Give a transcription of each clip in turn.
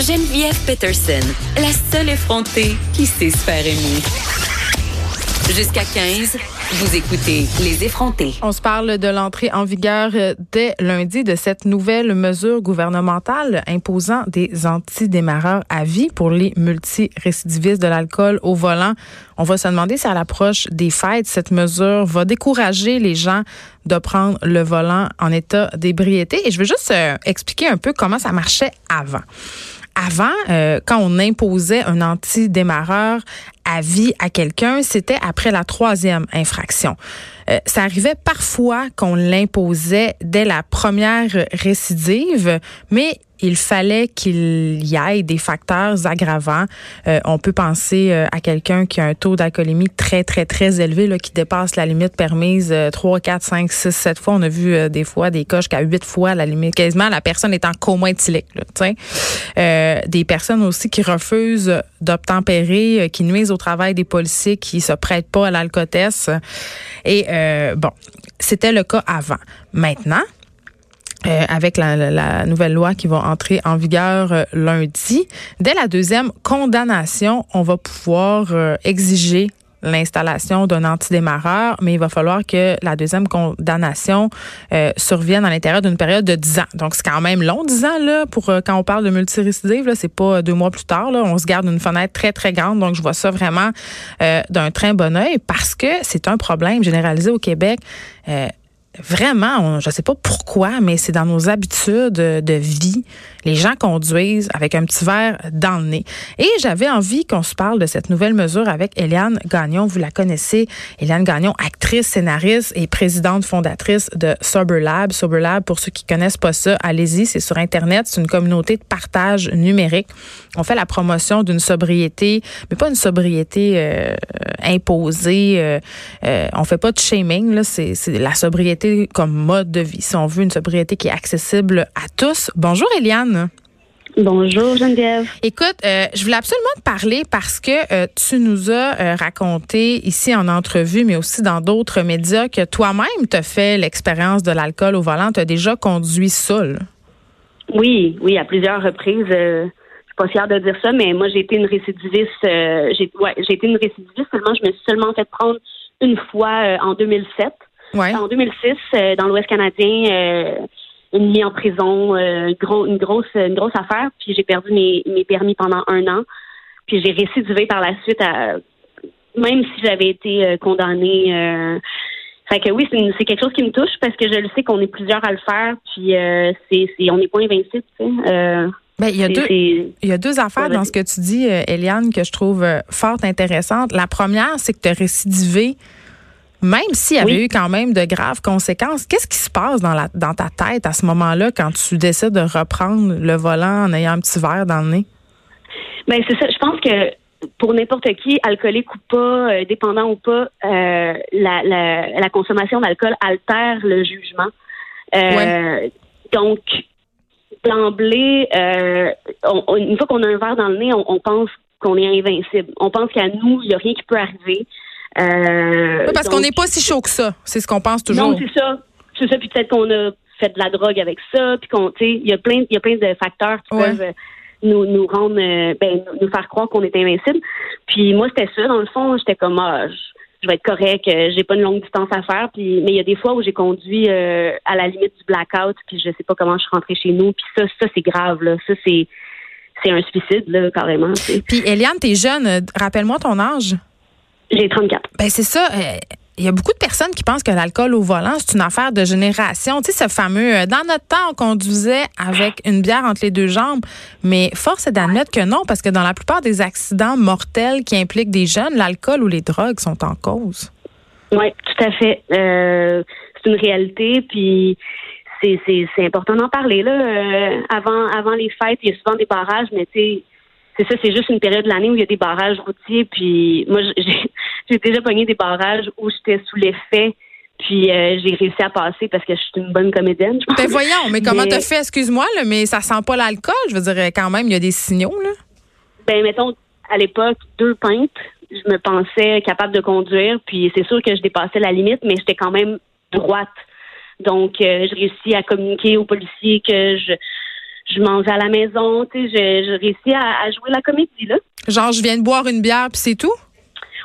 Geneviève Peterson, la seule effrontée qui sait se. Jusqu'à 15, vous écoutez Les effrontés. On se parle de l'entrée en vigueur euh, dès lundi de cette nouvelle mesure gouvernementale imposant des antidémarreurs à vie pour les multirécidivistes de l'alcool au volant. On va se demander si à l'approche des fêtes, cette mesure va décourager les gens de prendre le volant en état d'ébriété. Et je veux juste euh, expliquer un peu comment ça marchait avant avant, euh, quand on imposait un antidémarreur à vie à quelqu'un, c'était après la troisième infraction. Euh, ça arrivait parfois qu'on l'imposait dès la première récidive, mais il fallait qu'il y ait des facteurs aggravants. Euh, on peut penser euh, à quelqu'un qui a un taux d'alcoolémie très, très, très élevé, là, qui dépasse la limite permise 3, 4, 5, 6, 7 fois. On a vu euh, des fois des cas jusqu'à 8 fois la limite. Quasiment, la personne est en coma éthylique. Là, des personnes aussi qui refusent d'obtempérer, qui nuisent au travail des policiers, qui se prêtent pas à l'alcotesse. Et bon, c'était le cas avant. Maintenant, euh, avec la, nouvelle loi qui va entrer en vigueur euh, lundi. Dès la deuxième condamnation, on va pouvoir euh, exiger l'installation d'un antidémarreur, mais il va falloir que la deuxième condamnation survienne à l'intérieur d'une période de 10 ans. Donc, c'est quand même long, 10 ans, là, pour quand on parle de multirécidive, là, c'est pas deux mois plus tard, là. On se garde une fenêtre très, très grande. Donc, je vois ça vraiment d'un très bon oeil parce que c'est un problème généralisé au Québec vraiment, je ne sais pas pourquoi, mais c'est dans nos habitudes de vie. Les gens conduisent avec un petit verre dans le nez. Et j'avais envie qu'on se parle de cette nouvelle mesure avec Eliane Gagnon. Vous la connaissez, Eliane Gagnon, actrice, scénariste et présidente fondatrice de Sober Lab. Sober Lab, pour ceux qui connaissent pas ça, allez-y, c'est sur Internet. C'est une communauté de partage numérique. On fait la promotion d'une sobriété, mais pas une sobriété euh, imposée. Euh, euh, on fait pas de shaming. Là, c'est la sobriété comme mode de vie, si on veut, une sobriété qui est accessible à tous. Bonjour Eliane. Bonjour Geneviève. Écoute, euh, je voulais absolument te parler parce que euh, tu nous as euh, raconté ici en entrevue, mais aussi dans d'autres médias, que toi-même tu as fait l'expérience de l'alcool au volant. Tu as déjà conduit seul. Oui, oui, à plusieurs reprises. je suis pas fière de dire ça, mais moi j'ai été une récidiviste. j'ai ouais, j'ai été une récidiviste seulement. Je me suis seulement fait prendre une fois en 2007. En 2006, euh, dans l'Ouest canadien, euh, une mise en prison, euh, une grosse, une grosse affaire. Puis j'ai perdu mes, mes permis pendant un an. Puis j'ai récidivé par la suite, à, même si j'avais été condamnée. fait que oui, c'est quelque chose qui me touche parce que je le sais qu'on est plusieurs à le faire. Puis c'est, on n'est pas invincible. Tu sais. Ben, il, y a deux, il y a deux affaires dans ce que tu dis, Eliane, que je trouve fort intéressantes. La première, c'est que tu as récidivé même s'il y avait eu quand même de graves conséquences, qu'est-ce qui se passe dans, la, dans ta tête à ce moment-là quand tu décides de reprendre le volant en ayant un petit verre dans le nez? Bien, c'est ça. Je pense que pour n'importe qui, alcoolique ou pas, euh, dépendant ou pas, euh, la, la, consommation d'alcool altère le jugement. Euh, donc, d'emblée, une fois qu'on a un verre dans le nez, on, on pense qu'on est invincible. On pense qu'à nous, il n'y a rien qui peut arriver. Euh, parce qu'on n'est pas si chaud que ça. C'est ce qu'on pense toujours. Non, c'est ça. C'est ça. Puis peut-être qu'on a fait de la drogue avec ça. Puis qu'on, tu sais, il y a plein, il y a plein de facteurs qui peuvent euh, nous, nous rendre, euh, ben, nous faire croire qu'on est invincible. Puis moi, c'était ça. Dans le fond, j'étais comme, ah, je, vais être correct. J'ai pas une longue distance à faire. Puis, mais il y a des fois où j'ai conduit à la limite du blackout. Puis je sais pas comment je suis rentrée chez nous. Puis ça, ça c'est grave. Là. Ça c'est, c'est un suicide là, carrément. Puis Eliane, t'es jeune. Rappelle-moi ton âge. J'ai 34. Ben c'est ça. Euh, il y a beaucoup de personnes qui pensent que l'alcool au volant, c'est une affaire de génération. Tu sais, ce fameux, euh, dans notre temps, on conduisait avec une bière entre les deux jambes. Mais force est d'admettre que non, parce que dans la plupart des accidents mortels qui impliquent des jeunes, l'alcool ou les drogues sont en cause. Oui, tout à fait. Euh, c'est une réalité. Puis c'est important d'en parler là. Euh, avant avant les fêtes, il y a souvent des barrages, mais tu sais, c'est ça, c'est juste une période de l'année où il y a des barrages routiers. Puis moi, j'ai déjà pogné des barrages où j'étais sous l'effet. Puis euh, j'ai réussi à passer parce que je suis une bonne comédienne. Ben voyons, mais comment t'as fait, excuse-moi, mais ça sent pas l'alcool. Je veux dire, quand même, il y a des signaux, là. Ben, mettons, à l'époque, deux pintes, je me pensais capable de conduire. Puis c'est sûr que je dépassais la limite, mais j'étais quand même droite. Donc, euh, j'ai réussi à communiquer aux policiers que je, je mangeais à la maison. Tu sais, je, réussi à, jouer la comédie, là. Genre, je viens de boire une bière, puis c'est tout?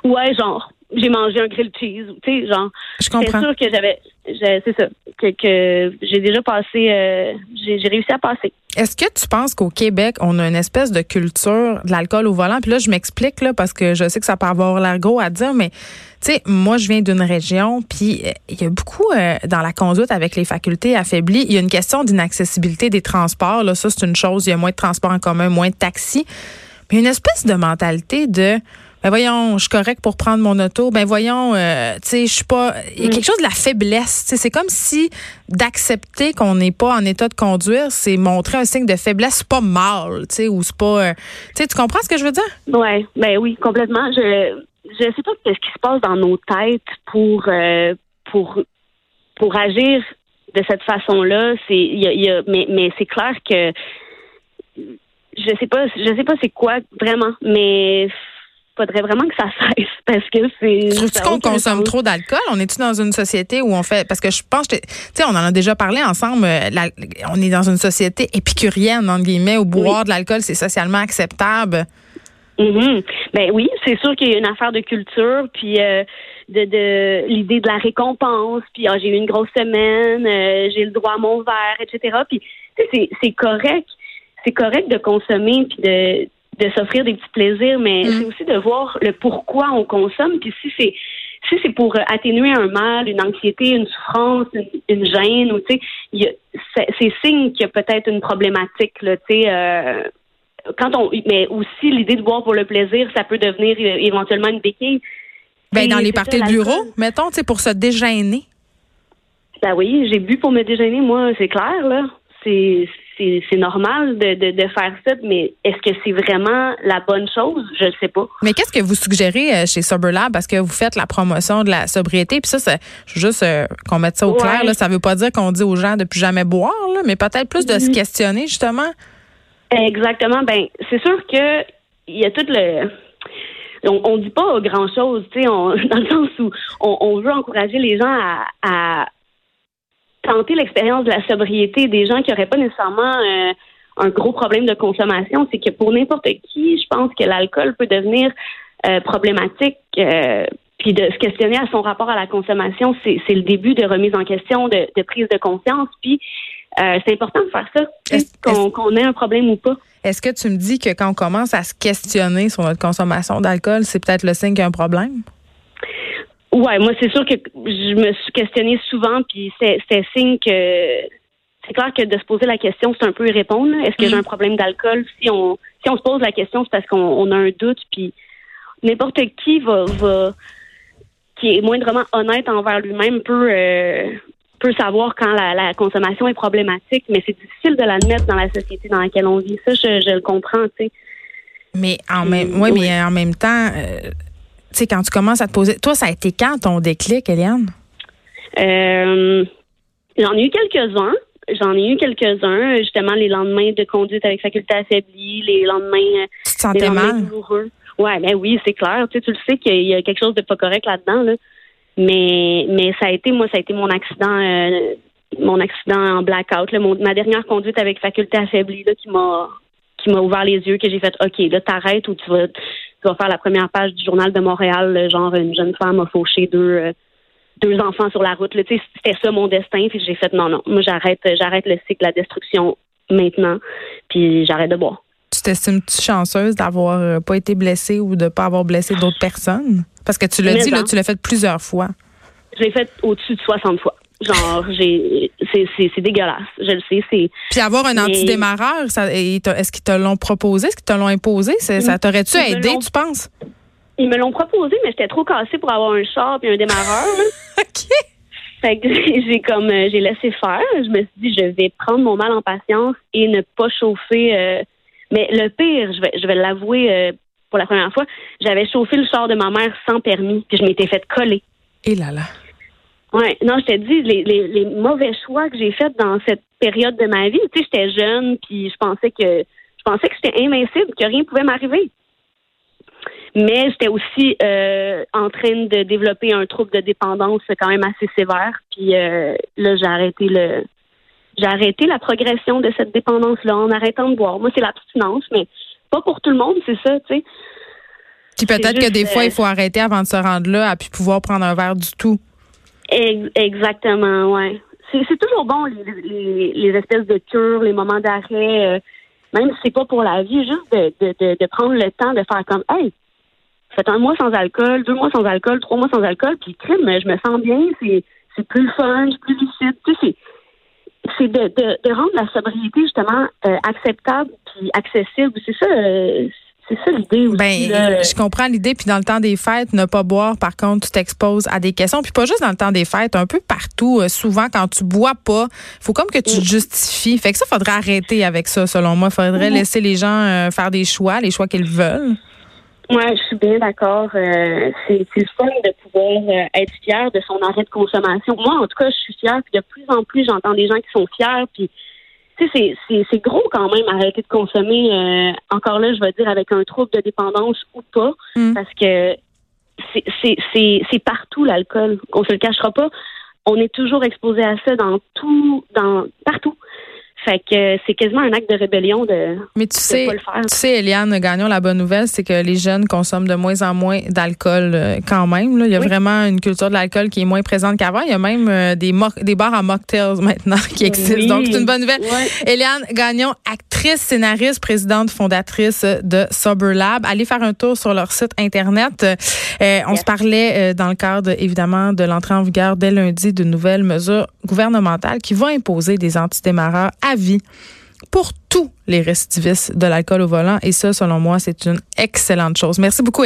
Ouais, genre. J'ai mangé un grilled cheese, tu sais, genre. Je comprends. C'est sûr que j'avais, c'est ça, que, j'ai déjà passé, euh, j'ai réussi à passer. Est-ce que tu penses qu'au Québec, on a une espèce de culture de l'alcool au volant? Puis là, je m'explique, là, parce que je sais que ça peut avoir l'air gros à dire, mais tu sais, moi, je viens d'une région, puis euh, il y a beaucoup euh, dans la conduite avec les facultés affaiblies. Il y a une question d'inaccessibilité des transports. Là, ça, c'est une chose. Il y a moins de transports en commun, moins de taxis. Mais une espèce de mentalité de ben voyons, je suis correct pour prendre mon auto. Ben voyons, euh, tu sais, je suis pas. Il y a quelque chose de la faiblesse. C'est comme si d'accepter qu'on n'est pas en état de conduire, c'est montrer un signe de faiblesse, c'est pas mal, tu sais, ou c'est pas. tu sais, tu comprends ce que je veux dire? Ouais, ben oui, complètement. Je je sais pas ce qui se passe dans nos têtes pour euh, pour pour agir de cette façon-là. C'est y a, y a, mais mais c'est clair que je sais pas je sais pas c'est quoi vraiment, mais faudrait vraiment que ça cesse parce que c'est. Trouves-tu qu'on consomme trop d'alcool? On est-tu dans une société où on fait. Parce que je pense, tu sais, on en a déjà parlé ensemble. Euh, on est dans une société épicurienne, entre guillemets, où boire de l'alcool, c'est socialement acceptable. Mm-hmm. Ben oui, c'est sûr qu'il y a une affaire de culture, puis euh, de, de l'idée de la récompense, puis ah, j'ai eu une grosse semaine, euh, j'ai le droit à mon verre, etc. Puis c'est, c'est correct, c'est correct de consommer puis de, de s'offrir des petits plaisirs, mais mm-hmm. c'est aussi de voir le pourquoi on consomme, puis si c'est si c'est pour atténuer un mal, une anxiété, une souffrance, une, gêne, ou tu sais, c'est signe qu'il y a peut-être une problématique là, tu sais. Euh, quand on, mais aussi l'idée de boire pour le plaisir, ça peut devenir euh, éventuellement une béquille. Ben, dans les parties de bureau, mettons, tu sais, pour se déjeuner. Ben oui, j'ai bu pour me déjeuner, moi, c'est clair, là. C'est, c'est, normal de, de, de, faire ça, mais est-ce que c'est vraiment la bonne chose? Je ne sais pas. Mais qu'est-ce que vous suggérez euh, chez SoberLab? Parce que vous faites la promotion de la sobriété, puis ça, c'est juste euh, qu'on mette ça au clair. Là, ça ne veut pas dire qu'on dit aux gens de plus jamais boire, là, mais peut-être plus de se mm-hmm. questionner, justement. Exactement. Ben, c'est sûr que il y a tout le on, ne dit pas grand chose, tu sais, dans le sens où on, veut encourager les gens à, tenter l'expérience de la sobriété des gens qui n'auraient pas nécessairement euh, un gros problème de consommation. C'est que pour n'importe qui, je pense que l'alcool peut devenir euh, problématique. Euh, puis de se questionner à son rapport à la consommation, c'est le début de remise en question, de, de prise de conscience. Puis euh, c'est important de faire ça, qu'on ait un problème ou pas. Est-ce que tu me dis que quand on commence à se questionner sur notre consommation d'alcool, c'est peut-être le signe qu'il y a un problème? Ouais, moi c'est sûr que je me suis questionnée souvent, puis c'est signe que c'est clair que de se poser la question, c'est un peu y répondre. Est-ce que j'ai mm. un problème d'alcool? Si on si on se pose la question, c'est parce qu'on a un doute, puis n'importe qui va, va qui est moindrement honnête envers lui-même peut euh, peut savoir quand la, consommation est problématique, mais c'est difficile de l'admettre dans la société dans laquelle on vit. Ça, je, le comprends, tu sais. Mais en même, oui, mais en même temps, euh, tu sais, quand tu commences à te poser, toi, ça a été quand ton déclic, Eliane? Euh, j'en ai eu quelques-uns. J'en ai eu quelques-uns, justement, les lendemains de conduite avec faculté affaiblie, les lendemains. Tu te sentais mal? Ouais, ben oui, c'est clair. Tu, sais, tu le sais qu'il y a quelque chose de pas correct là-dedans, là. Mais mais ça a été moi ça a été mon accident euh, mon accident en blackout là, ma dernière conduite avec faculté affaiblie là, qui m'a qui m'a ouvert les yeux que j'ai fait OK là t'arrêtes ou tu vas tu vas faire la première page du journal de Montréal genre une jeune femme a fauché deux euh, deux enfants sur la route tu sais c'était ça mon destin puis j'ai fait non non moi j'arrête j'arrête le cycle de la destruction maintenant puis j'arrête de boire tu t'estimes-tu chanceuse d'avoir euh, pas été blessée ou de pas avoir blessé d'autres personnes? Parce que tu l'as dit, là, tu l'as fait plusieurs fois. Je l'ai fait au-dessus de 60 fois. Genre, j'ai, c'est, dégueulasse. Je le sais. C'est, Puis avoir un antidémarreur, est-ce qu'ils te l'ont proposé? Est-ce qu'ils te l'ont imposé? Ça t'aurait-tu aidé, tu penses? Ils me l'ont proposé, mais j'étais trop cassée pour avoir un char et un démarreur. OK. Fait que j'ai comme euh, j'ai laissé faire. Je me suis dit je vais prendre mon mal en patience et ne pas chauffer. euh, mais le pire, je vais je vais l'avouer euh, pour la première fois, j'avais chauffé le char de ma mère sans permis, puis je m'étais fait coller. Et là là. Ouais, non, je te dis les, les, les mauvais choix que j'ai faits dans cette période de ma vie. Tu sais, j'étais jeune, puis je pensais que je pensais que j'étais invincible, que rien pouvait m'arriver. Mais j'étais aussi euh, en train de développer un trouble de dépendance quand même assez sévère. Puis euh, là, j'ai arrêté le j'ai arrêté la progression de cette dépendance-là en arrêtant de boire. Moi, c'est l'abstinence, mais pas pour tout le monde, c'est ça, tu sais. Puis peut-être que des fois, euh, il faut arrêter avant de se rendre là, à puis pouvoir prendre un verre du tout. Ex- Exactement, ouais. C'est toujours bon les, les, les espèces de cures, les moments d'arrêt, euh, même si c'est pas pour la vie, juste de, de, de, prendre le temps de faire comme hey, faites un mois sans alcool, deux mois sans alcool, trois mois sans alcool, puis crime, je me sens bien, c'est plus fun, c'est plus lucide, tu sais, c'est c'est de, de, de rendre la sobriété justement euh, acceptable puis accessible. C'est ça, euh, c'est ça l'idée aussi. Ben, là. je comprends l'idée. Puis dans le temps des fêtes, ne pas boire, par contre, tu t'exposes à des questions. Puis pas juste dans le temps des fêtes, un peu partout. Euh, souvent, quand tu bois pas, faut comme que tu te justifies. Fait que ça, faudrait arrêter avec ça, selon moi. Faudrait Mhm. laisser les gens euh, faire des choix, les choix qu'ils veulent. Ouais, je suis bien d'accord. Euh, c'est le fun de pouvoir euh, être fier de son arrêt de consommation. Moi, en tout cas, je suis fière. Puis de plus en plus, j'entends des gens qui sont fiers. Puis, c'est- c'est c'est gros quand même arrêter de consommer. euh, encore là, je vais dire avec un trouble de dépendance ou pas, Mm. parce que c'est- c'est c'est- c'est partout l'alcool. On se le cachera pas. On est toujours exposé à ça dans tout, dans partout. Fait que c'est quasiment un acte de rébellion de Mais tu de sais, pas le faire. tu sais, Eliane Gagnon, la bonne nouvelle, c'est que les jeunes consomment de moins en moins d'alcool euh, quand même. Là. Il y a Oui. vraiment une culture de l'alcool qui est moins présente qu'avant. Il y a même euh, des, des bars à mocktails maintenant qui existent. Oui. Donc, c'est une bonne nouvelle. Ouais. Eliane Gagnon, actrice, scénariste, présidente, fondatrice de Sober Lab. Allez faire un tour sur leur site Internet. Euh, on Yes. se parlait euh, dans le cadre, évidemment, de l'entrée en vigueur dès lundi de nouvelles mesures gouvernementales qui vont imposer des antidémarreurs vie pour tous les récidivistes de l'alcool au volant. Et ça, selon moi, c'est une excellente chose. Merci beaucoup.